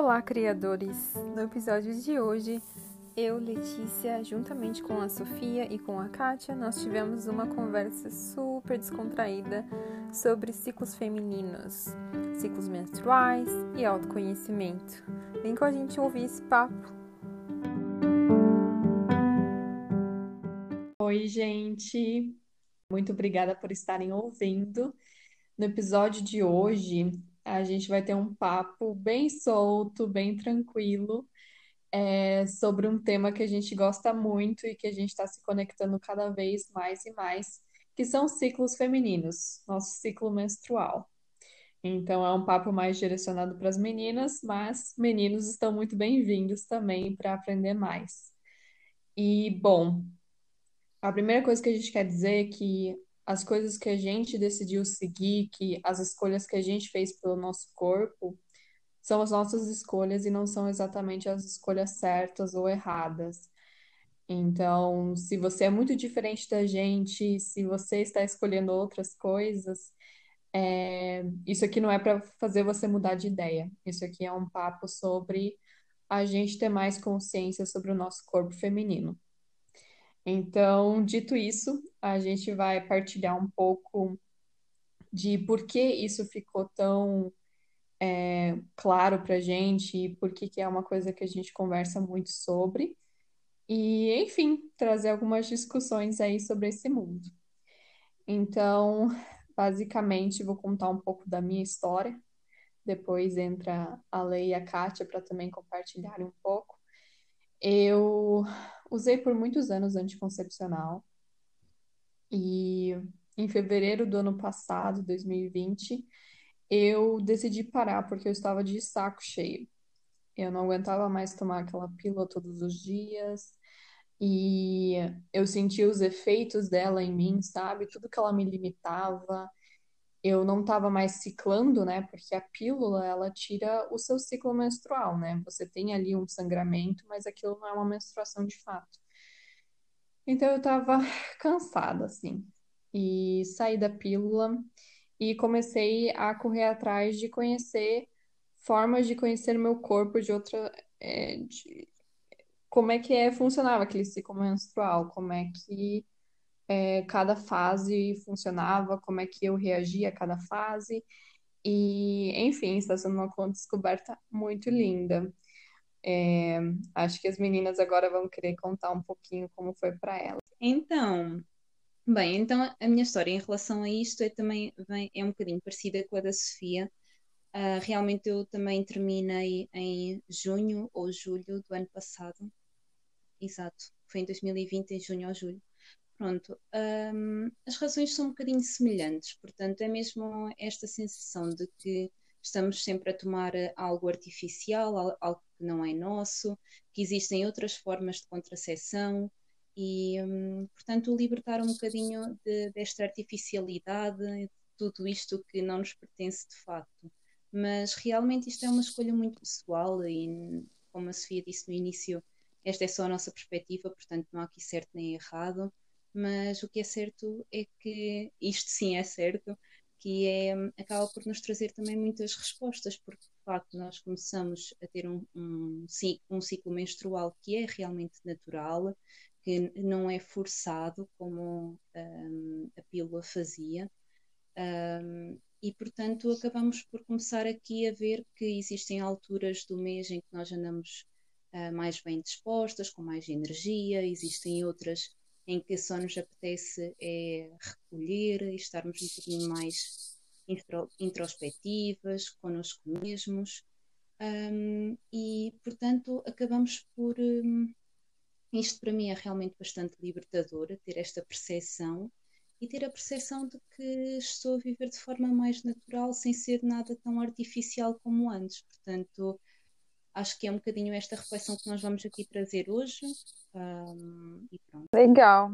Olá, criadores! No episódio de hoje, eu, Letícia, juntamente com a Sofia e com a Kátia, nós tivemos uma conversa super descontraída sobre ciclos femininos, ciclos menstruais e autoconhecimento. Vem com a gente ouvir esse papo. Oi, gente! Muito obrigada por estarem ouvindo. No episódio de hoje, a gente vai ter um papo bem solto, bem tranquilo, é, sobre um tema que a gente gosta muito e que a gente está se conectando cada vez mais e mais, que são ciclos femininos, nosso ciclo menstrual. Então, é um papo mais direcionado para as meninas, mas meninos estão muito bem-vindos também para aprender mais. E, bom, a primeira coisa que a gente quer dizer é que as coisas que a gente decidiu seguir, que as escolhas que a gente fez pelo nosso corpo, são as nossas escolhas e não são exatamente as escolhas certas ou erradas. Então, se você é muito diferente da gente, se você está escolhendo outras coisas, é... isso aqui não é para fazer você mudar de ideia. Isso aqui é um papo sobre a gente ter mais consciência sobre o nosso corpo feminino. Então, dito isso, a gente vai partilhar um pouco de por que isso ficou tão é, claro para a gente e por que, que é uma coisa que a gente conversa muito sobre. E, enfim, trazer algumas discussões aí sobre esse mundo. Então, basicamente, vou contar um pouco da minha história. Depois entra a Lei e a Kátia para também compartilharem um pouco. Eu usei por muitos anos anticoncepcional e em fevereiro do ano passado, 2020, eu decidi parar porque eu estava de saco cheio. Eu não aguentava mais tomar aquela pílula todos os dias e eu sentia os efeitos dela em mim, sabe? Tudo que ela me limitava, eu não estava mais ciclando, né? Porque a pílula, ela tira o seu ciclo menstrual, né? Você tem ali um sangramento, mas aquilo não é uma menstruação de fato. Então eu estava cansada, assim, e saí da pílula e comecei a correr atrás de conhecer formas de conhecer meu corpo de outra. É, de, como é que é, funcionava aquele ciclo menstrual, como é que é, cada fase funcionava, como é que eu reagia a cada fase. E, enfim, está sendo uma descoberta muito linda. É, acho que as meninas agora vão querer contar um pouquinho como foi para elas. Então, bem, então a minha história em relação a isto é também é um bocadinho parecida com a da Sofia. Uh, realmente eu também terminei em junho ou julho do ano passado. Exato, foi em 2020, em junho ou julho. Pronto, um, as razões são um bocadinho semelhantes, portanto, é mesmo esta sensação de que estamos sempre a tomar algo artificial, algo que não é nosso, que existem outras formas de contracepção e, um, portanto, libertar um bocadinho de, desta artificialidade, de tudo isto que não nos pertence de facto. Mas realmente isto é uma escolha muito pessoal e, como a Sofia disse no início, esta é só a nossa perspectiva, portanto, não há aqui certo nem errado mas o que é certo é que isto sim é certo, que é, acaba por nos trazer também muitas respostas, porque de facto nós começamos a ter um, um, um ciclo menstrual que é realmente natural, que não é forçado como um, a pílula fazia. Um, e portanto acabamos por começar aqui a ver que existem alturas do mês em que nós andamos uh, mais bem dispostas, com mais energia, existem outras em que só nos apetece é recolher e estarmos um bocadinho mais introspectivas connosco mesmos. Um, e, portanto, acabamos por. Um, isto para mim é realmente bastante libertador, ter esta percepção e ter a percepção de que estou a viver de forma mais natural, sem ser nada tão artificial como antes. Portanto, acho que é um bocadinho esta reflexão que nós vamos aqui trazer hoje. Um. Legal.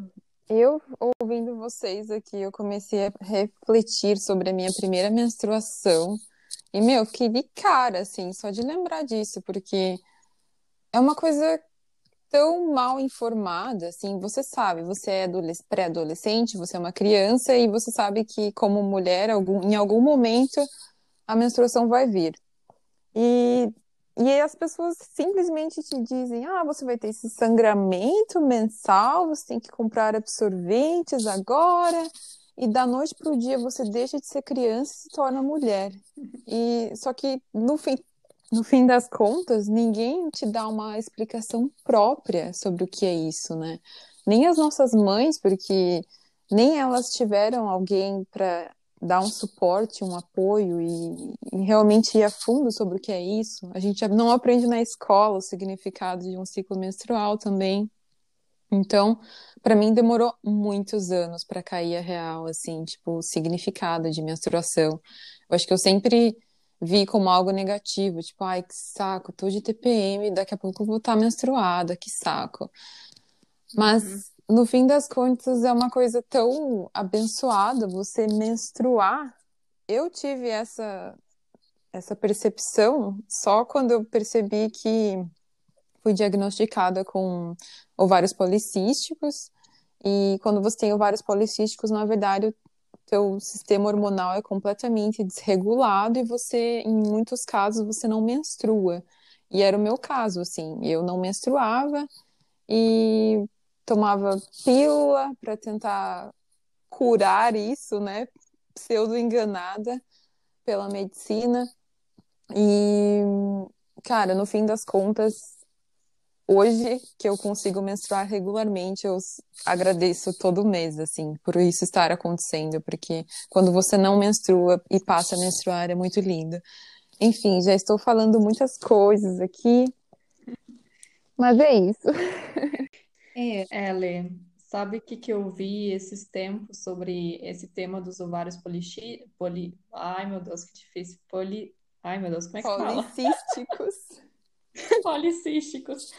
Eu, ouvindo vocês aqui, eu comecei a refletir sobre a minha primeira menstruação. E, meu, fiquei de cara, assim, só de lembrar disso, porque é uma coisa tão mal informada, assim, você sabe, você é pré-adolescente, você é uma criança e você sabe que, como mulher, algum, em algum momento a menstruação vai vir. E e as pessoas simplesmente te dizem: ah, você vai ter esse sangramento mensal, você tem que comprar absorventes agora, e da noite para o dia você deixa de ser criança e se torna mulher. E só que no fim, no fim das contas, ninguém te dá uma explicação própria sobre o que é isso, né? Nem as nossas mães, porque nem elas tiveram alguém para dar um suporte, um apoio e, e, realmente ir a fundo sobre o que é isso. A gente não aprende na escola o significado de um ciclo menstrual também. Então, para mim demorou muitos anos para cair a real, assim, tipo, o significado de menstruação. Eu acho que eu sempre vi como algo negativo, tipo, ai, que saco, tô de TPM, daqui a pouco eu vou estar menstruada, que saco. Mas uhum no fim das contas, é uma coisa tão abençoada você menstruar. Eu tive essa, essa percepção só quando eu percebi que fui diagnosticada com ovários policísticos. E quando você tem ovários policísticos, na verdade, o teu sistema hormonal é completamente desregulado e você, em muitos casos, você não menstrua. E era o meu caso, assim, eu não menstruava e tomava pílula para tentar curar isso, né? Pseudo enganada pela medicina. E, cara, no fim das contas, hoje que eu consigo menstruar regularmente, eu agradeço todo mês, assim, por isso estar acontecendo, porque quando você não menstrua e passa a menstruar é muito lindo. Enfim, já estou falando muitas coisas aqui, mas é isso. É, Lê, sabe o que, que eu vi esses tempos sobre esse tema dos ovários polici... poli... Ai, meu Deus, que difícil. Poli... Ai, meu Deus, como é que fala? Policísticos. Policísticos.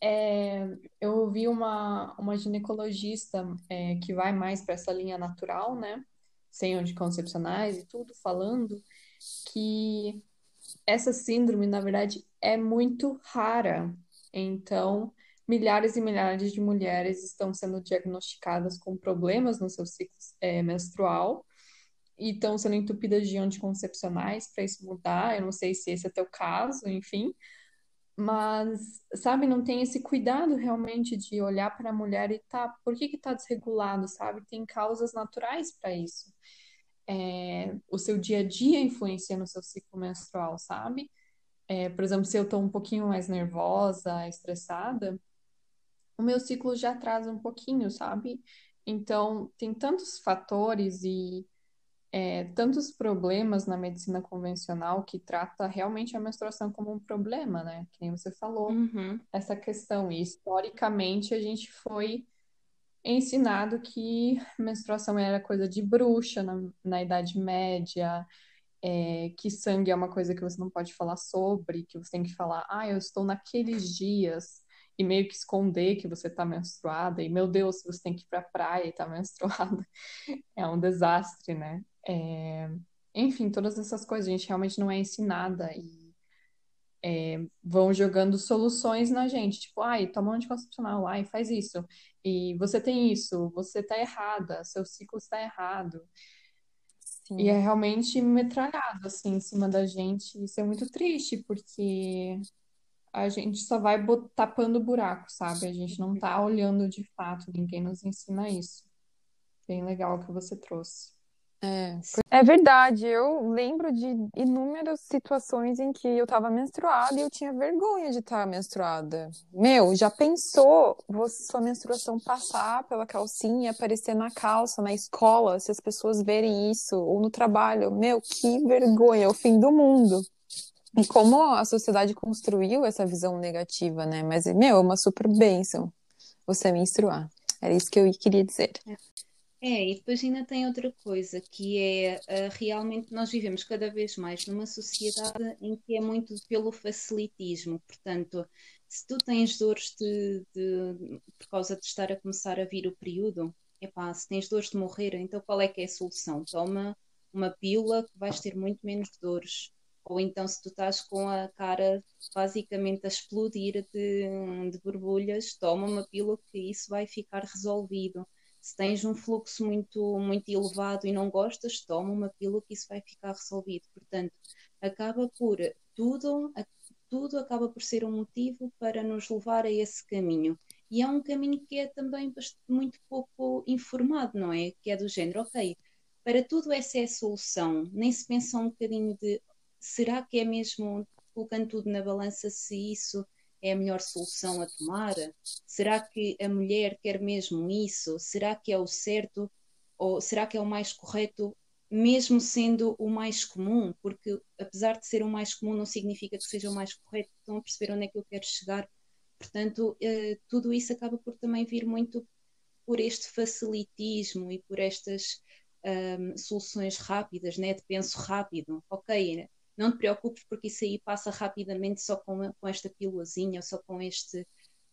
É, eu ouvi uma, uma ginecologista é, que vai mais para essa linha natural, né? Sem anticoncepcionais e tudo, falando que essa síndrome, na verdade, é muito rara. Então, milhares e milhares de mulheres estão sendo diagnosticadas com problemas no seu ciclo é, menstrual e estão sendo entupidas de anticoncepcionais para isso mudar. Eu não sei se esse é teu caso, enfim. Mas, sabe, não tem esse cuidado realmente de olhar para a mulher e tá, por que que tá desregulado, sabe? Tem causas naturais para isso. É, o seu dia a dia influencia no seu ciclo menstrual, sabe? É, por exemplo, se eu estou um pouquinho mais nervosa, estressada, o meu ciclo já atrasa um pouquinho, sabe? Então, tem tantos fatores e é, tantos problemas na medicina convencional que trata realmente a menstruação como um problema, né? Que nem você falou, uhum. essa questão. E historicamente a gente foi ensinado que menstruação era coisa de bruxa na, na Idade Média, é, que sangue é uma coisa que você não pode falar sobre, que você tem que falar, ah, eu estou naqueles dias e meio que esconder que você está menstruada, e meu Deus, você tem que ir para a praia e está menstruada, é um desastre, né? É... Enfim, todas essas coisas a gente realmente não é ensinada e é, vão jogando soluções na gente, tipo, ai, toma um anticoncepcional, ai, faz isso, e você tem isso, você tá errada, seu ciclo está errado. Sim. E é realmente metralhado, assim, em cima da gente. Isso é muito triste, porque a gente só vai tapando o buraco, sabe? A gente não tá olhando de fato, ninguém nos ensina isso. Bem legal que você trouxe. É, é verdade. Eu lembro de inúmeras situações em que eu tava menstruada e eu tinha vergonha de estar menstruada. Meu, já pensou você, sua menstruação passar pela calcinha e aparecer na calça, na escola, se as pessoas verem isso, ou no trabalho? Meu, que vergonha, é o fim do mundo. E como a sociedade construiu essa visão negativa, né? Mas, meu, é uma super bênção você menstruar. Era isso que eu queria dizer. É, e depois ainda tem outra coisa, que é uh, realmente nós vivemos cada vez mais numa sociedade em que é muito pelo facilitismo. Portanto, se tu tens dores de, de, por causa de estar a começar a vir o período, epá, se tens dores de morrer, então qual é que é a solução? Toma uma pílula que vais ter muito menos dores ou então se tu estás com a cara basicamente a explodir de, de borbulhas, toma uma pílula que isso vai ficar resolvido. Se tens um fluxo muito, muito elevado e não gostas, toma uma pílula que isso vai ficar resolvido. Portanto, acaba por tudo, tudo acaba por ser um motivo para nos levar a esse caminho. E é um caminho que é também muito pouco informado, não é? Que é do género, ok, para tudo essa é a solução. Nem se pensa um bocadinho de será que é mesmo colocando tudo na balança se isso é a melhor solução a tomar? Será que a mulher quer mesmo isso? Será que é o certo? Ou será que é o mais correto, mesmo sendo o mais comum? Porque apesar de ser o mais comum, não significa que seja o mais correto. Estão a perceber onde é que eu quero chegar? Portanto, eh, tudo isso acaba por também vir muito por este facilitismo e por estas um, soluções rápidas, né? de penso rápido. Ok, não te preocupes porque isso aí passa rapidamente só com, com esta pílulazinha, só com este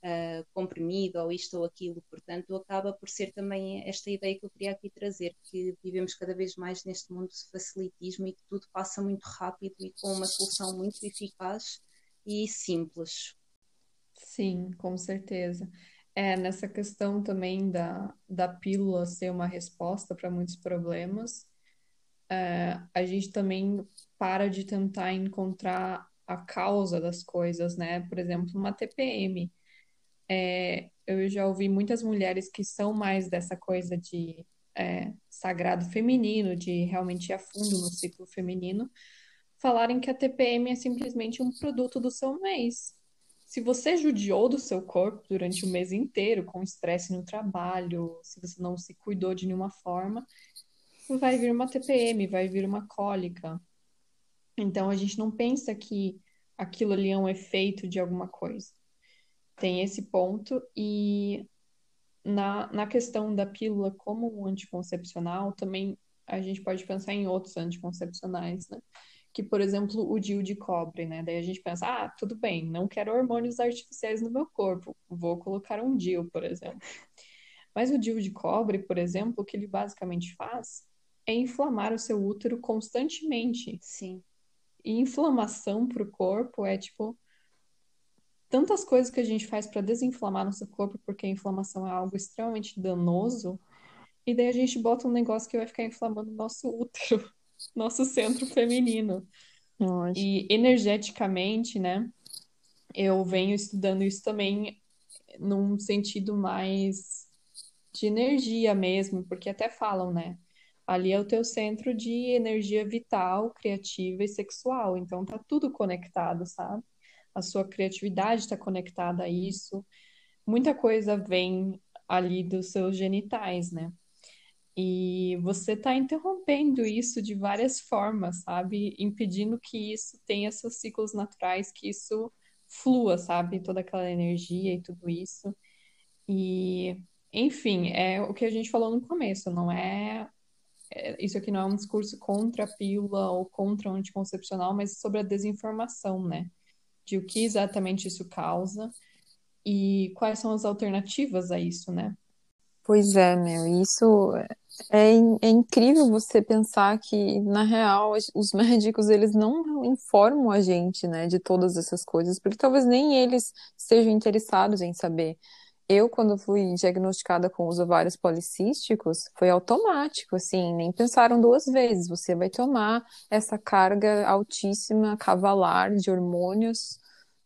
uh, comprimido, ou isto ou aquilo. Portanto, acaba por ser também esta ideia que eu queria aqui trazer, que vivemos cada vez mais neste mundo de facilitismo e que tudo passa muito rápido e com uma solução muito eficaz e simples. Sim, com certeza. É, nessa questão também da, da pílula ser uma resposta para muitos problemas, é, a gente também para de tentar encontrar a causa das coisas, né? Por exemplo, uma TPM. É, eu já ouvi muitas mulheres que são mais dessa coisa de é, sagrado feminino, de realmente ir a fundo no ciclo feminino, falarem que a TPM é simplesmente um produto do seu mês. Se você judiou do seu corpo durante o mês inteiro, com estresse no trabalho, se você não se cuidou de nenhuma forma, vai vir uma TPM, vai vir uma cólica. Então a gente não pensa que aquilo ali é um efeito de alguma coisa. Tem esse ponto, e na, na questão da pílula como anticoncepcional, também a gente pode pensar em outros anticoncepcionais, né? que, por exemplo, o DIU de cobre, né? Daí a gente pensa, ah, tudo bem, não quero hormônios artificiais no meu corpo, vou colocar um DIU, por exemplo. Mas o DIU de cobre, por exemplo, o que ele basicamente faz é inflamar o seu útero constantemente. Sim. E inflamação para o corpo é tipo tantas coisas que a gente faz para desinflamar nosso corpo, porque a inflamação é algo extremamente danoso, e daí a gente bota um negócio que vai ficar inflamando o nosso útero nosso centro feminino. E energeticamente, né? Eu venho estudando isso também num sentido mais de energia mesmo, porque até falam, né? Ali é o teu centro de energia vital, criativa e sexual. Então tá tudo conectado, sabe? A sua criatividade está conectada a isso. Muita coisa vem ali dos seus genitais, né? E você está interrompendo isso de várias formas, sabe? Impedindo que isso tenha seus ciclos naturais, que isso flua, sabe? Toda aquela energia e tudo isso. E, enfim, é o que a gente falou no começo, não é. É isso aqui não é um discurso contra a pílula ou contra o anticoncepcional, mas sobre a desinformação, né? De o que exatamente isso causa e quais são as alternativas a isso, né? Pois é, meu, isso é, é incrível você pensar que, na real, os médicos, eles não informam a gente, né, de todas essas coisas, porque talvez nem eles estejam interessados em saber. Eu, quando fui diagnosticada com os ovários policísticos, foi automático, assim, nem pensaram duas vezes. Você vai tomar essa carga altíssima, cavalar de hormônios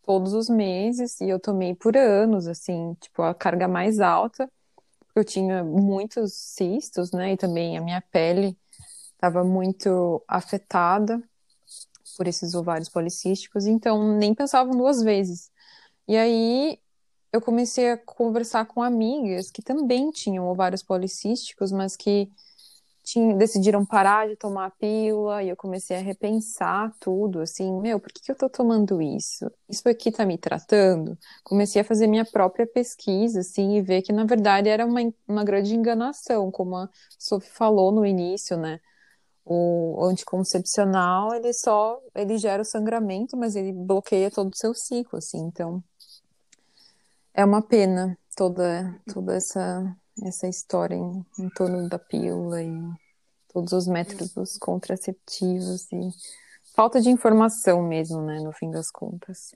todos os meses, e eu tomei por anos, assim, tipo, a carga mais alta eu tinha muitos cistos, né? E também a minha pele estava muito afetada por esses ovários policísticos, então nem pensavam duas vezes. E aí eu comecei a conversar com amigas que também tinham ovários policísticos, mas que tinham, decidiram parar de tomar a pílula e eu comecei a repensar tudo, assim, meu, por que, que eu tô tomando isso? Isso aqui tá me tratando? Comecei a fazer minha própria pesquisa, assim, e ver que, na verdade, era uma, uma grande enganação, como a Sophie falou no início, né? O anticoncepcional, ele só, ele gera o sangramento, mas ele bloqueia todo o seu ciclo, assim, então é uma pena toda, toda essa essa história em, em torno da pílula e todos os métodos contraceptivos e falta de informação mesmo, né, no fim das contas.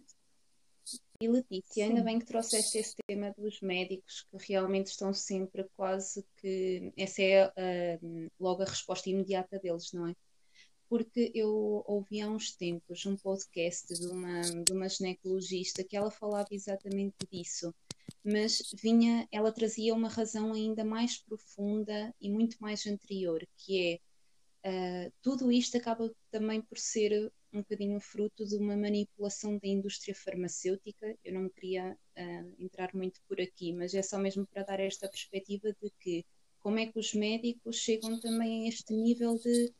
E Letícia, ainda bem que trouxeste esse tema dos médicos que realmente estão sempre quase que essa é uh, logo a resposta imediata deles, não é? Porque eu ouvi há uns tempos um podcast de uma, de uma ginecologista que ela falava exatamente disso, mas vinha, ela trazia uma razão ainda mais profunda e muito mais anterior, que é uh, tudo isto acaba também por ser um bocadinho fruto de uma manipulação da indústria farmacêutica. Eu não queria uh, entrar muito por aqui, mas é só mesmo para dar esta perspectiva de que como é que os médicos chegam também a este nível de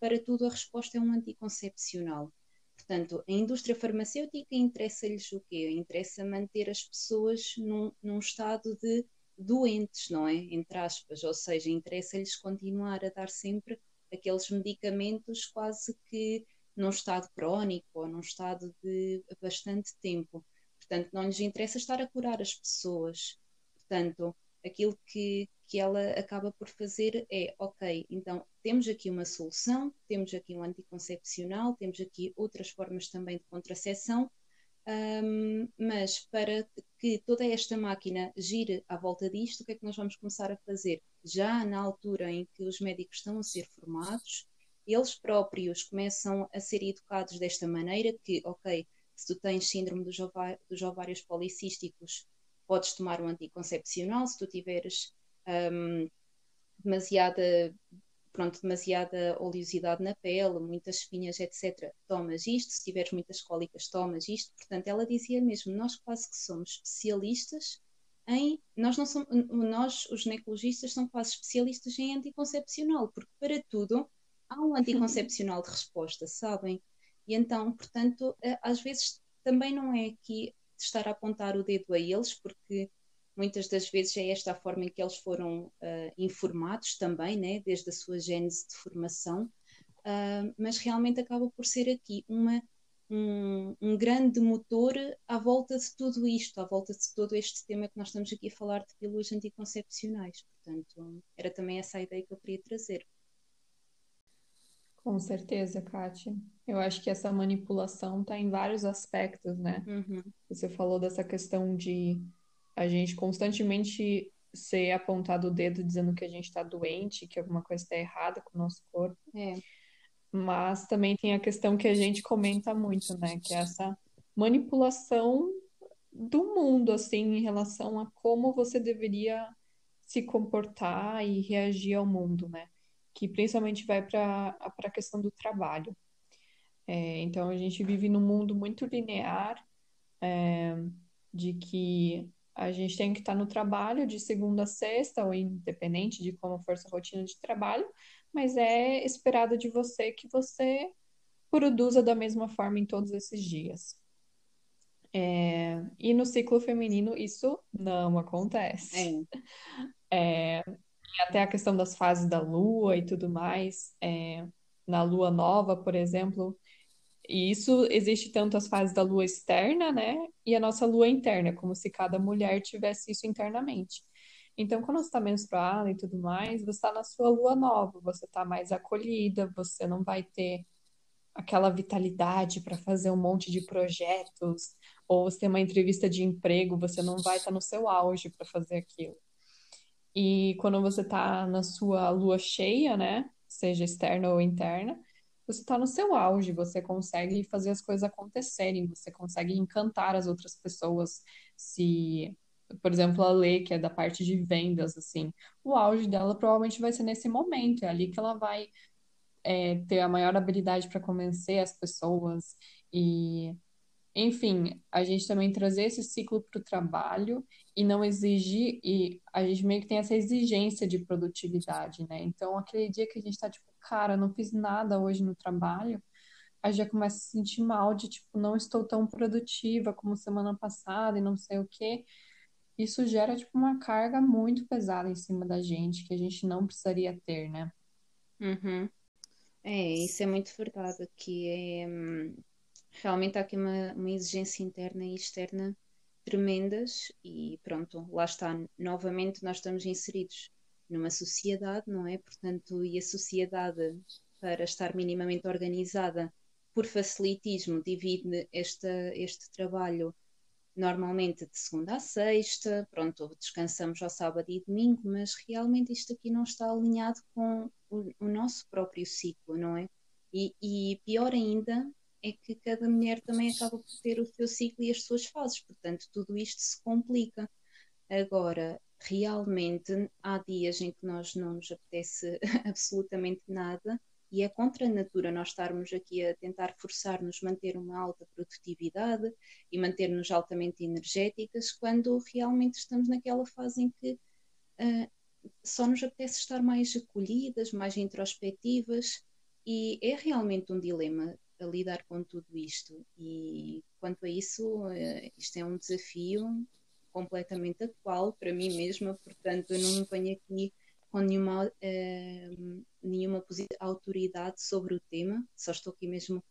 para tudo a resposta é um anticoncepcional. Portanto, a indústria farmacêutica interessa-lhes o quê? Interessa manter as pessoas num, num estado de doentes, não é? Entre aspas, ou seja, interessa-lhes continuar a dar sempre aqueles medicamentos quase que num estado crónico ou num estado de bastante tempo. Portanto, não lhes interessa estar a curar as pessoas. Portanto, aquilo que, que ela acaba por fazer é: ok, então temos aqui uma solução, temos aqui um anticoncepcional, temos aqui outras formas também de contracepção, um, mas para que toda esta máquina gire à volta disto, o que é que nós vamos começar a fazer? Já na altura em que os médicos estão a ser formados, eles próprios começam a ser educados desta maneira que, ok, se tu tens síndrome dos, ovários policísticos, podes tomar um anticoncepcional, se tu tiveres um, demasiada, pronto, demasiada oleosidade na pele, muitas espinhas, etc., tomas isto, se tiveres muitas cólicas, tomas isto. Portanto, ela dizia mesmo, nós quase que somos especialistas em, nós não somos, nós, os ginecologistas, são quase especialistas em anticoncepcional, porque para tudo há um anticoncepcional de resposta, sabem? E então, portanto, eh, às vezes também não é aqui de estar a apontar o dedo a eles, porque muitas das vezes é esta a forma em que eles foram uh, informados também, né, desde a sua gênese de formação, uh, mas realmente acaba por ser aqui uma, um, um, grande motor à volta de tudo isto, à volta de todo este tema que nós estamos aqui a falar de pílulas anticoncepcionais. Portanto, era também essa a ideia que eu queria trazer. Com certeza, Kátia. Eu acho que essa manipulação está em vários aspectos, né? Uhum. Você falou dessa questão de a gente constantemente ser apontado o dedo dizendo que a gente está doente, que alguma coisa está errada com o nosso corpo. É. Mas também tem a questão que a gente comenta muito, né? Que é essa manipulação do mundo, assim, em relação a como você deveria se comportar e reagir ao mundo, né? que principalmente vai para a questão do trabalho. É, então, a gente vive num mundo muito linear, é, de que a gente tem que estar no trabalho de segunda a sexta, ou independente de como for sua rotina de trabalho, mas é esperado de você que você produza da mesma forma em todos esses dias. É, e no ciclo feminino isso não acontece. É. É, até a questão das fases da lua e tudo mais, é, na lua nova, por exemplo. E isso existe tanto as fases da lua externa, né? E a nossa lua interna, como se cada mulher tivesse isso internamente. Então, quando você está menstruada e tudo mais, você está na sua lua nova, você está mais acolhida, você não vai ter aquela vitalidade para fazer um monte de projetos, ou você tem uma entrevista de emprego, você não vai estar tá no seu auge para fazer aquilo. E quando você está na sua lua cheia, né? Seja externa ou interna, você está no seu auge, você consegue fazer as coisas acontecerem, você consegue encantar as outras pessoas. Se, por exemplo, a Lê, que é da parte de vendas, assim, o auge dela provavelmente vai ser nesse momento, é ali que ela vai é, ter a maior habilidade para convencer as pessoas e enfim, a gente também trazer esse ciclo para o trabalho e não exigir, e a gente meio que tem essa exigência de produtividade, né? Então, aquele dia que a gente está tipo, cara, não fiz nada hoje no trabalho, a gente já começa a se sentir mal de, tipo, não estou tão produtiva como semana passada e não sei o quê. Isso gera, tipo, uma carga muito pesada em cima da gente, que a gente não precisaria ter, né? Uhum. É, isso é muito verdade, que é realmente há aqui uma, uma exigência interna e externa tremendas e pronto, lá está, novamente nós estamos inseridos numa sociedade, não é? Portanto, e a sociedade, para estar minimamente organizada, por facilitismo, divide esta, este trabalho normalmente de segunda a sexta, pronto, descansamos ao sábado e domingo, mas realmente isto aqui não está alinhado com o, o nosso próprio ciclo, não é? E, e pior ainda é que cada mulher também acaba por ter o seu ciclo e as suas fases, portanto, tudo isto se complica. Agora, realmente, há dias em que nós não nos apetece absolutamente nada e é contra a natura nós estarmos aqui a tentar forçar-nos manter uma alta produtividade e manter-nos altamente energéticas quando realmente estamos naquela fase em que uh, só nos apetece estar mais acolhidas, mais introspectivas e é realmente um dilema a lidar com tudo isto. E quanto a isso uh, isto é um desafio completamente atual para mim mesma, portanto eu não me ponho aqui com nenhuma, uh, nenhuma autoridade sobre o tema, só estou aqui mesmo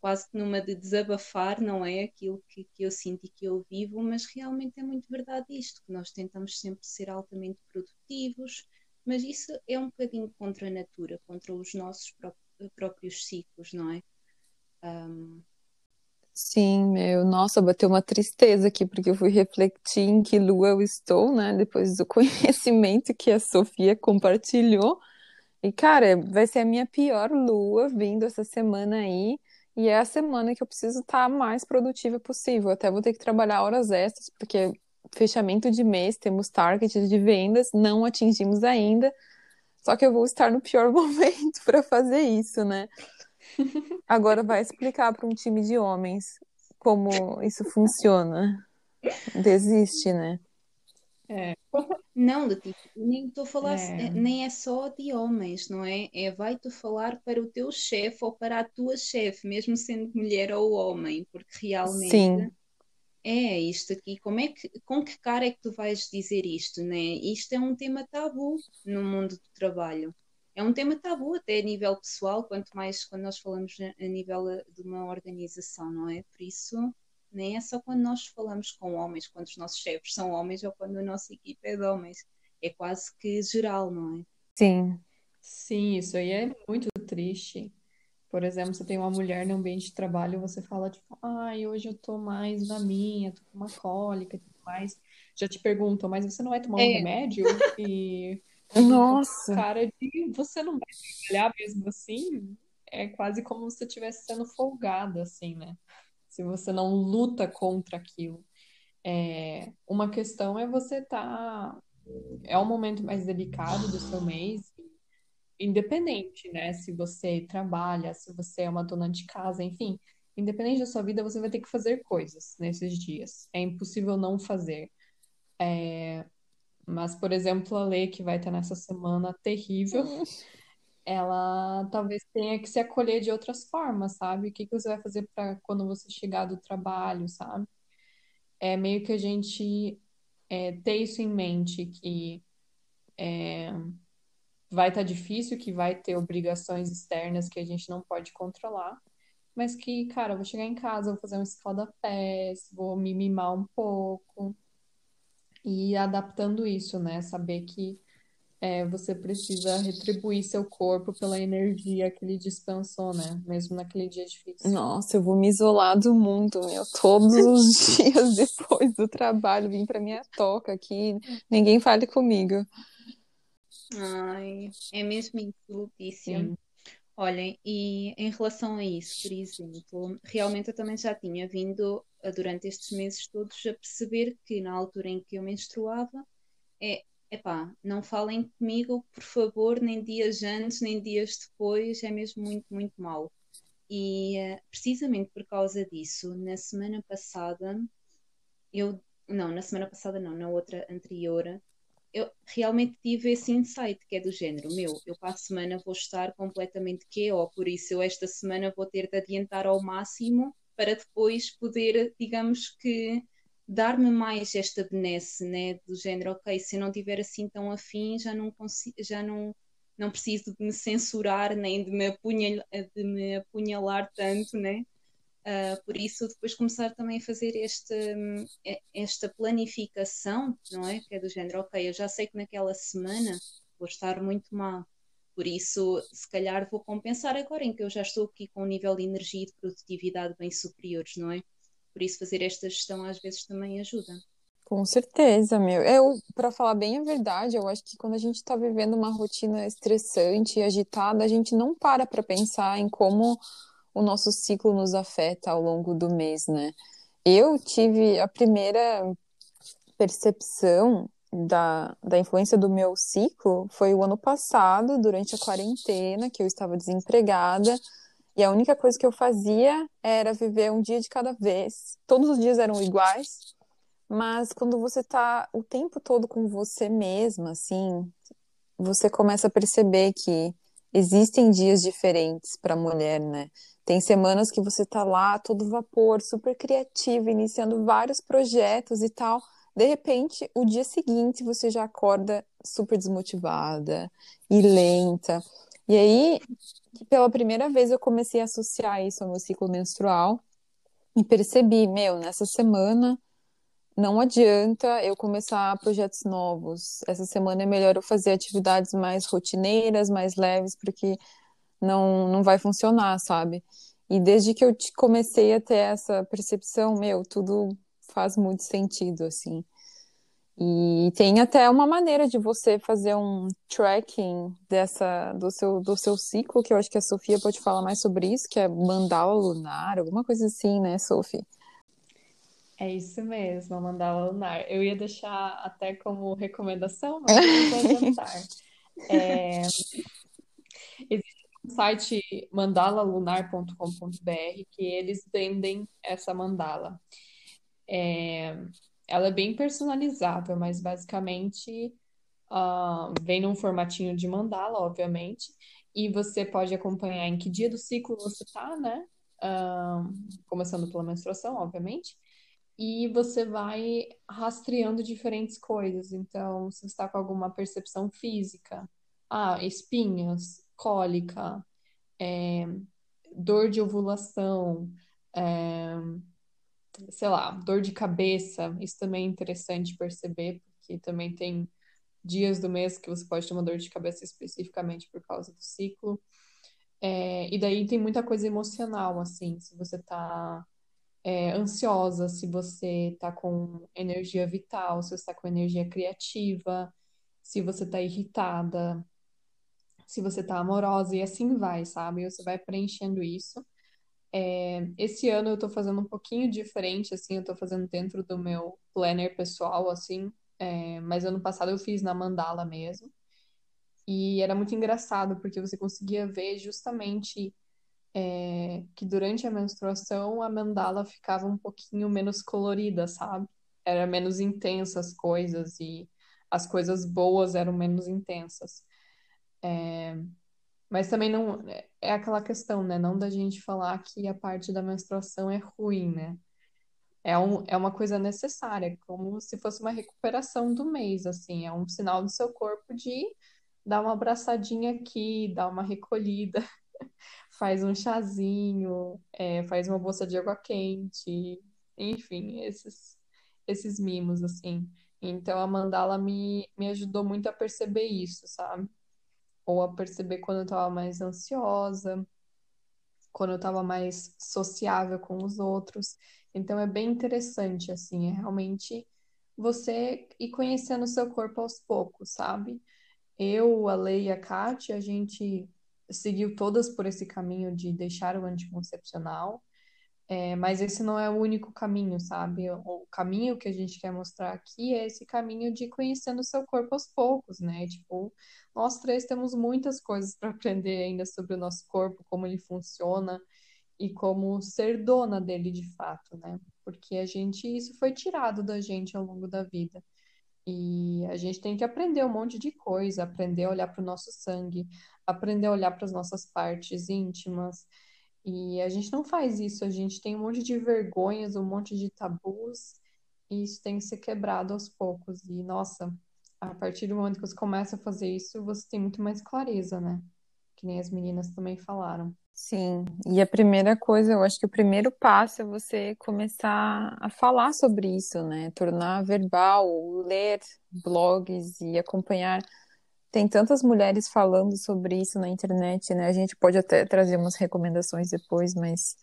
quase numa de desabafar, não é aquilo que, que eu sinto e que eu vivo, mas realmente é muito verdade isto, que nós tentamos sempre ser altamente produtivos, mas isso é um bocadinho contra a natura, contra os nossos pró próprios ciclos, não é? Um, Sim, meu, nossa, bateu uma tristeza aqui, porque eu fui refletir em que lua eu estou, né? Depois do conhecimento que a Sofia compartilhou. E, cara, vai ser a minha pior lua vindo essa semana aí. E é a semana que eu preciso estar mais produtiva possível. Até vou ter que trabalhar horas extras, porque fechamento de mês, temos target de vendas, não atingimos ainda. Só que eu vou estar no pior momento para fazer isso, né? Agora vai explicar para um time de homens como isso funciona. Desiste, né? É. Não, tipo, nem estou a falar, é. nem é só de homens, não é? É vai-te falar para o teu chefe ou para a tua chefe, mesmo sendo mulher ou homem, porque realmente Sim. é isto aqui. Como é que, com que cara é que tu vais dizer isto, né? Isto é um tema tabu no mundo do trabalho é um tema tabu até a nível pessoal, quanto mais quando nós falamos a nível eh, de uma organização, não é? Por isso, nem é só quando nós falamos com homens, quando os nossos chefes são homens ou quando a nossa equipe é de homens. É quase que geral, não é? Sim. Sim, isso aí é muito triste. Por exemplo, você tem uma mulher no ambiente de trabalho, você fala, tipo, ai, hoje eu tô mais na minha, tô com uma cólica e tudo mais. Já te perguntam, mas você não vai tomar um é. remédio? E nossa! Cara de você não vai trabalhar mesmo assim, é quase como se você estivesse sendo folgada, assim, né? Se você não luta contra aquilo. É, uma questão é você. Tá... É um momento mais delicado do seu mês, independente, né? Se você trabalha, se você é uma dona de casa, enfim, independente da sua vida, você vai ter que fazer coisas nesses dias. É impossível não fazer. É, mas, por exemplo, a Lê, que vai estar nessa semana terrível, hum. ela talvez tenha que se acolher de outras formas, sabe? O que, que você vai fazer para quando você chegar do trabalho, sabe? É meio que a gente é, ter isso em mente, que é, vai estar tá difícil, que vai ter obrigações externas que a gente não pode controlar, mas que, cara, eu vou chegar em casa, vou fazer um escalda-pés, vou me mimar um pouco e adaptando isso, né? Saber que é, você precisa retribuir seu corpo pela energia que ele dispensou, né? Mesmo naquele dia difícil. Nossa, eu vou me isolar do mundo, meu. Todos os dias depois do trabalho, vim pra minha toca aqui, ninguém fale comigo. Ai, é mesmo isso, Sim. Olhem, e em relação a isso, por exemplo, realmente eu também já tinha vindo durante estes meses todos a perceber que na altura em que eu menstruava, é, epá, não falem comigo, por favor, nem dias antes, nem dias depois, é mesmo muito, muito mal. E uh, precisamente por causa disso, na semana passada, eu, não, na semana passada não, na outra anterior, eu realmente tive esse insight que é do género, meu, eu para a semana vou estar completamente KO, por isso eu esta semana vou ter de adiantar ao máximo para depois poder, digamos que, dar-me mais esta benesse, né, do género, ok, se eu não tiver assim tão afim, já não consigo, já não não preciso de me censurar nem de me, apunhal, de me apunhalar tanto, né? Uh, por isso, depois começar também a fazer este, esta planificação, não é? Que é do género, ok, eu já sei que naquela semana vou estar muito mal. Por isso, se calhar vou compensar agora em que eu já estou aqui com um nível de energia e de produtividade bem superiores, não é? Por isso, fazer esta gestão às vezes também ajuda. Com certeza, meu. Eu, para falar bem a verdade, eu acho que quando a gente está vivendo uma rotina estressante e agitada, a gente não para para pensar em como o nosso ciclo nos afeta ao longo do mês, né? Eu tive a primeira percepção da, da influência do meu ciclo foi o ano passado, durante a quarentena, que eu estava desempregada, e a única coisa que eu fazia era viver um dia de cada vez. Todos os dias eram iguais, mas quando você está o tempo todo com você mesma, assim, você começa a perceber que existem dias diferentes para mulher, né? Tem semanas que você tá lá todo vapor, super criativa, iniciando vários projetos e tal. De repente, o dia seguinte você já acorda super desmotivada e lenta. E aí, pela primeira vez, eu comecei a associar isso ao meu ciclo menstrual e percebi, meu, nessa semana não adianta eu começar projetos novos. Essa semana é melhor eu fazer atividades mais rotineiras, mais leves, porque não, não vai funcionar, sabe? E desde que eu comecei a ter essa percepção, meu, tudo faz muito sentido, assim. E tem até uma maneira de você fazer um tracking dessa do seu, do seu ciclo, que eu acho que a Sofia pode falar mais sobre isso, que é mandala lunar, alguma coisa assim, né, Sofia? É isso mesmo, a mandala lunar. Eu ia deixar até como recomendação, mas eu vou adiantar. É... Existe um site mandalalunar.com.br que eles vendem essa mandala. É, ela é bem personalizável, mas basicamente uh, vem num formatinho de mandala, obviamente, e você pode acompanhar em que dia do ciclo você está, né? Uh, começando pela menstruação, obviamente, e você vai rastreando diferentes coisas. Então, se você está com alguma percepção física, ah, espinhas, cólica, é, dor de ovulação, é, sei lá, dor de cabeça, isso também é interessante perceber, porque também tem dias do mês que você pode ter uma dor de cabeça especificamente por causa do ciclo. É, e daí tem muita coisa emocional, assim, se você tá é, ansiosa, se você tá com energia vital, se você tá com energia criativa, se você tá irritada, se você tá amorosa, e assim vai, sabe? Você vai preenchendo isso. É, esse ano eu tô fazendo um pouquinho diferente, assim, eu tô fazendo dentro do meu planner pessoal, assim, é, mas ano passado eu fiz na mandala mesmo. E era muito engraçado, porque você conseguia ver justamente é, que durante a menstruação a mandala ficava um pouquinho menos colorida, sabe? Era menos intensa as coisas e as coisas boas eram menos intensas. É, mas também não é aquela questão, né? Não da gente falar que a parte da menstruação é ruim, né? É, um, é uma coisa necessária, como se fosse uma recuperação do mês, assim. É um sinal do seu corpo de dar uma abraçadinha aqui, dar uma recolhida, faz um chazinho, é, faz uma bolsa de água quente, enfim, esses, esses mimos, assim. Então a mandala me, me ajudou muito a perceber isso, sabe? Ou a perceber quando eu estava mais ansiosa, quando eu estava mais sociável com os outros. Então é bem interessante, assim, é realmente você ir conhecendo o seu corpo aos poucos, sabe? Eu, a Lei e a Kátia, a gente seguiu todas por esse caminho de deixar o anticoncepcional. É, mas esse não é o único caminho, sabe? O, caminho que a gente quer mostrar aqui é esse caminho de conhecendo o seu corpo aos poucos, né? Tipo, nós três temos muitas coisas para aprender ainda sobre o nosso corpo, como ele funciona e como ser dona dele de fato, né? Porque a gente, isso foi tirado da gente ao longo da vida. E a gente tem que aprender um monte de coisa, aprender a olhar para o nosso sangue, aprender a olhar para as nossas partes íntimas e a gente não faz isso, a gente tem um monte de vergonhas, um monte de tabus, e isso tem que ser quebrado aos poucos. E, nossa, a partir do momento que você começa a fazer isso, você tem muito mais clareza, né? Que nem as meninas também falaram. Sim, e a primeira coisa, eu acho que o primeiro passo é você começar a falar sobre isso, né? Tornar verbal, ler blogs e acompanhar tem tantas mulheres falando sobre isso na internet, né? A gente pode até trazer umas recomendações depois, mas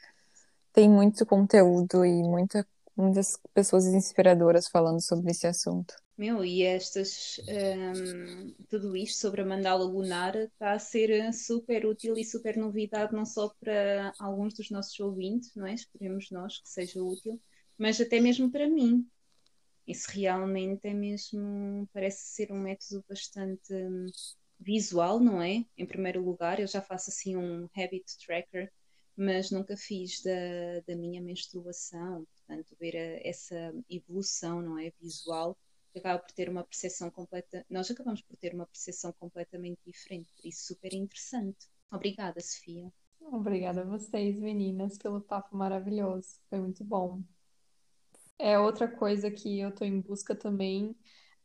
tem muito conteúdo e muita muitas pessoas inspiradoras falando sobre esse assunto. Meu, e estas, um, tudo isto sobre a mandala lunar está a ser super útil e super novidade, não só para alguns dos nossos ouvintes, não é? Esperemos nós que seja útil, mas até mesmo para mim. Isso realmente é mesmo, parece ser um método bastante um, visual, não é? Em primeiro lugar, eu já faço assim um habit tracker, mas nunca fiz da, da minha menstruação, portanto, ver a, essa evolução, não é? Visual acaba por ter uma percepção completa. Nós acabamos por ter uma percepção completamente diferente, por isso super interessante. Obrigada, Sofia. Obrigada a vocês, meninas, pelo papo maravilhoso. Foi muito bom. É outra coisa que eu estou em busca também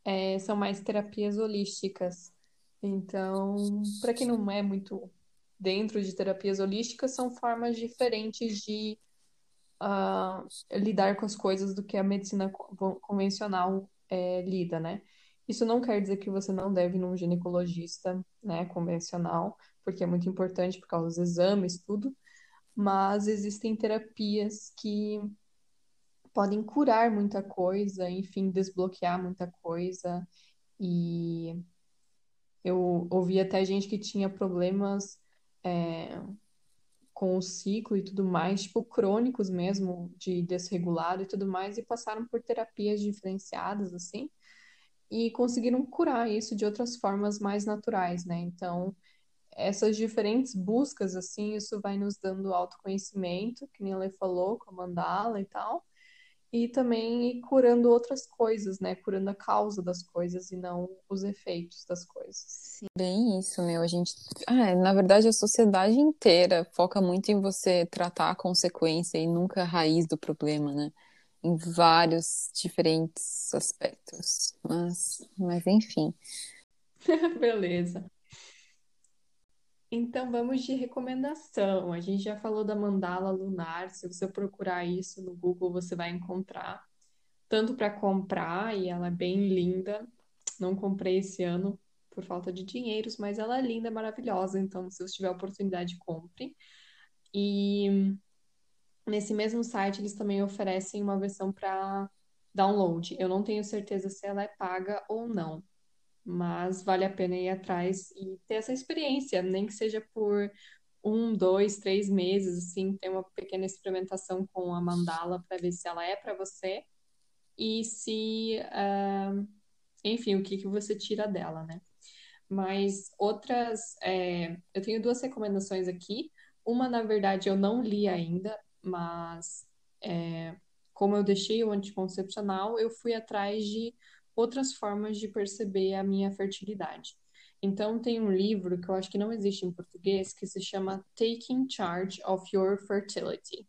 é, são mais terapias holísticas. Então, para quem não é muito dentro de terapias holísticas, são formas diferentes de uh, lidar com as coisas do que a medicina convencional é, lida, né? Isso não quer dizer que você não deve ir num ginecologista, né, convencional, porque é muito importante por causa dos exames, tudo, mas existem terapias que podem curar muita coisa, enfim, desbloquear muita coisa. E eu ouvi até gente que tinha problemas é, com o ciclo e tudo mais, tipo crônicos mesmo, de desregulado e tudo mais, e passaram por terapias diferenciadas, assim, e conseguiram curar isso de outras formas mais naturais, né? Então, essas diferentes buscas, assim, isso vai nos dando autoconhecimento, que nem ela falou, com a mandala e tal, e também ir curando outras coisas, né? Curando a causa das coisas e não os efeitos das coisas. Sim. Bem isso, meu. A gente, ah, na verdade, a sociedade inteira foca muito em você tratar a consequência e nunca a raiz do problema, né? Em vários diferentes aspectos. Mas, mas enfim. Beleza. Então vamos de recomendação. A gente já falou da mandala lunar. Se você procurar isso no Google, você vai encontrar. Tanto para comprar, e ela é bem linda. Não comprei esse ano por falta de dinheiros, mas ela é linda, maravilhosa. Então, se você tiver oportunidade, compre. E nesse mesmo site, eles também oferecem uma versão para download. Eu não tenho certeza se ela é paga ou não mas vale a pena ir atrás e ter essa experiência, nem que seja por um, dois, três meses, assim, ter uma pequena experimentação com a mandala para ver se ela é para você e se, uh, enfim, o que, que você tira dela, né? Mas outras, é, eu tenho duas recomendações aqui. Uma, na verdade, eu não li ainda, mas é, como eu deixei o anticoncepcional, eu fui atrás de outras formas de perceber a minha fertilidade. Então, tem um livro que eu acho que não existe em português, que se chama Taking Charge of Your Fertility.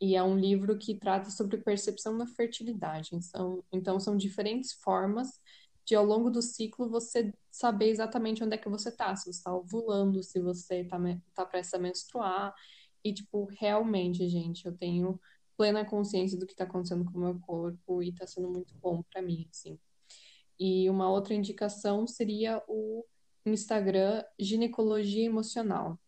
E é um livro que trata sobre percepção da fertilidade. Então, então são diferentes formas de, ao longo do ciclo, você saber exatamente onde é que você está. Se você está ovulando, se você está tá prestes a menstruar. E, tipo, realmente, gente, eu tenho plena consciência do que está acontecendo com o meu corpo e está sendo muito bom para mim, assim. E uma outra indicação seria o Instagram Ginecologia Emocional,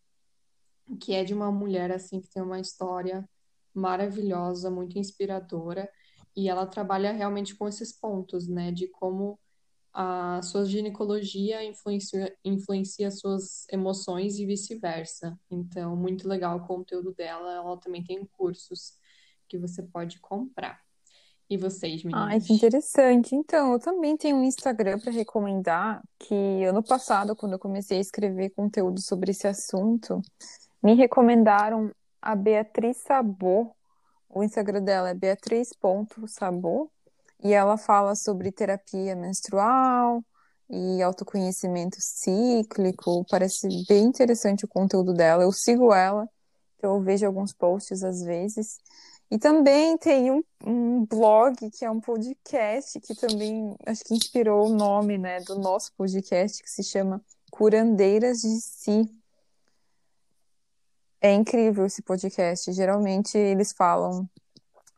que é de uma mulher assim que tem uma história maravilhosa, muito inspiradora, e ela trabalha realmente com esses pontos, né, de como a sua ginecologia influencia, influencia suas emoções e vice-versa. Então, muito legal o conteúdo dela. Ela também tem cursos que você pode comprar. E vocês, meninas? Ai, que interessante. Então, eu também tenho um Instagram para recomendar, que ano passado, quando eu comecei a escrever conteúdo sobre esse assunto, me recomendaram a Beatriz Sabor. O Instagram dela é beatriz.sabor e ela fala sobre terapia menstrual e autoconhecimento cíclico. Parece bem interessante o conteúdo dela. Eu sigo ela, então eu vejo alguns posts às vezes. E também tem um, um, blog que é um podcast que também acho que inspirou o nome né, do nosso podcast, que se chama Curandeiras de Si. É incrível esse podcast. Geralmente eles falam.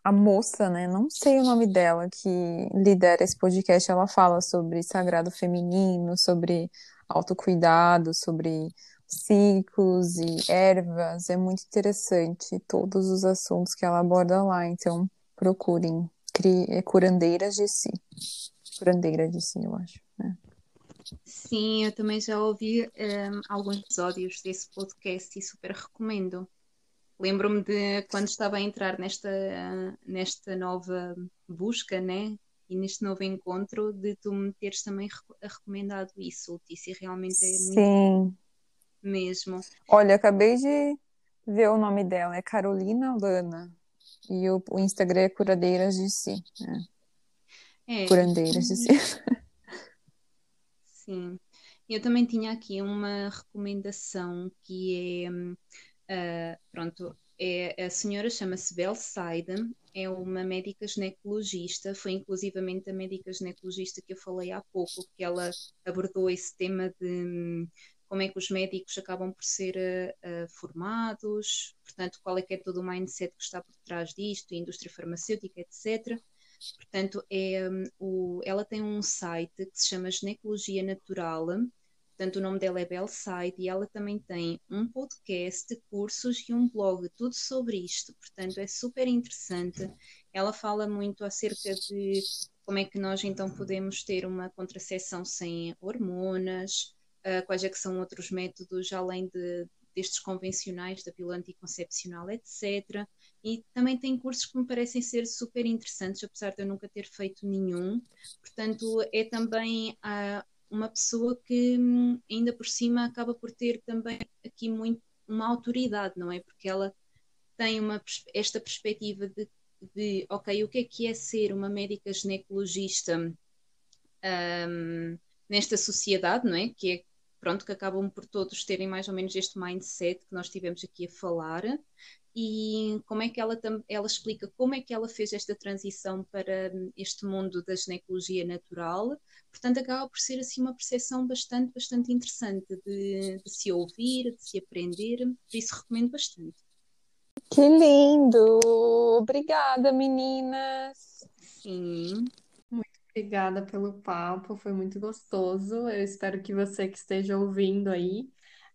A moça, né? Não sei o nome dela, que lidera esse podcast, ela fala sobre sagrado feminino, sobre autocuidado, sobre ciclos e ervas, é muito interessante todos os assuntos que ela aborda lá. Então, Procurem. Cri... É Curandeiras de Si. Curandeira de Si, eu acho. né? Sim, eu também já ouvi um, alguns episódios desse podcast e super recomendo. Lembro-me de quando estava a entrar nesta, nesta nova busca, né? E neste novo encontro, de tu me teres também reco- recomendado isso, Letícia. Realmente é muito Sim. Mesmo. Olha, acabei de ver o nome dela. É Carolina Lana. E o, o Instagram é Curadeiras de Si. né? É, Curandeiras de Si. Sim, eu também tinha aqui uma recomendação que é, ah, pronto, é, a senhora chama-se Belle Seiden, é uma médica ginecologista, foi inclusivamente a médica ginecologista que eu falei há pouco, que ela abordou esse tema de hum, como é que os médicos acabam por ser ah, formados, portanto, qual é que é todo o mindset que está por trás disto, indústria farmacêutica, etc. Portanto, é, hum, o, ela tem um site que se chama Ginecologia Natural. Portanto, o nome dela é Belside e ela também tem um podcast, cursos e um blog, tudo sobre isto. Portanto, é super interessante. Ela fala muito acerca de como é que nós então podemos ter uma contracepção sem hormonas, ah, quais é que são outros métodos além de, destes convencionais, da pílula anticoncepcional, etc. E também tem cursos que me parecem ser super interessantes, apesar de eu nunca ter feito nenhum. Portanto, é também ah, uma pessoa que hum, ainda por cima acaba por ter também aqui muito uma autoridade, não é? Porque ela tem uma, esta perspectiva de, de, ok, o que é que é ser uma médica ginecologista hum, nesta sociedade, não é? Que é, pronto, que acabam por todos terem mais ou menos este mindset que nós tivemos aqui a falar e como é que ela, ela explica como é que ela fez esta transição para hum, este mundo da ginecologia natural. Portanto, acaba por ser assim uma percepção bastante, bastante interessante de, de se ouvir, de se aprender, por isso recomendo bastante. Que lindo! Obrigada, meninas! Sim, Obrigada pelo papo, foi muito gostoso. Eu espero que você que esteja ouvindo aí,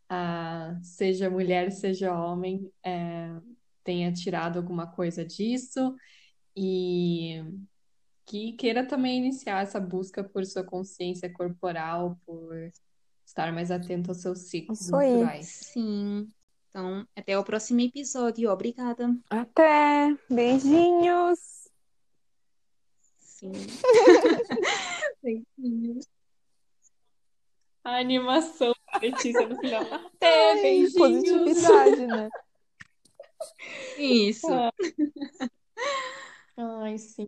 ah, seja mulher, seja homem, eh, tenha tirado alguma coisa disso e que queira também iniciar essa busca por sua consciência corporal, por estar mais atento aos seus ciclos Isso aí. naturais. sim. Então, até ao próximo episódio. Obrigada. Até! Beijinhos! A animação da Letícia no final. Até, Ai, beijinhos! positividade, né? Isso. Ai, sim.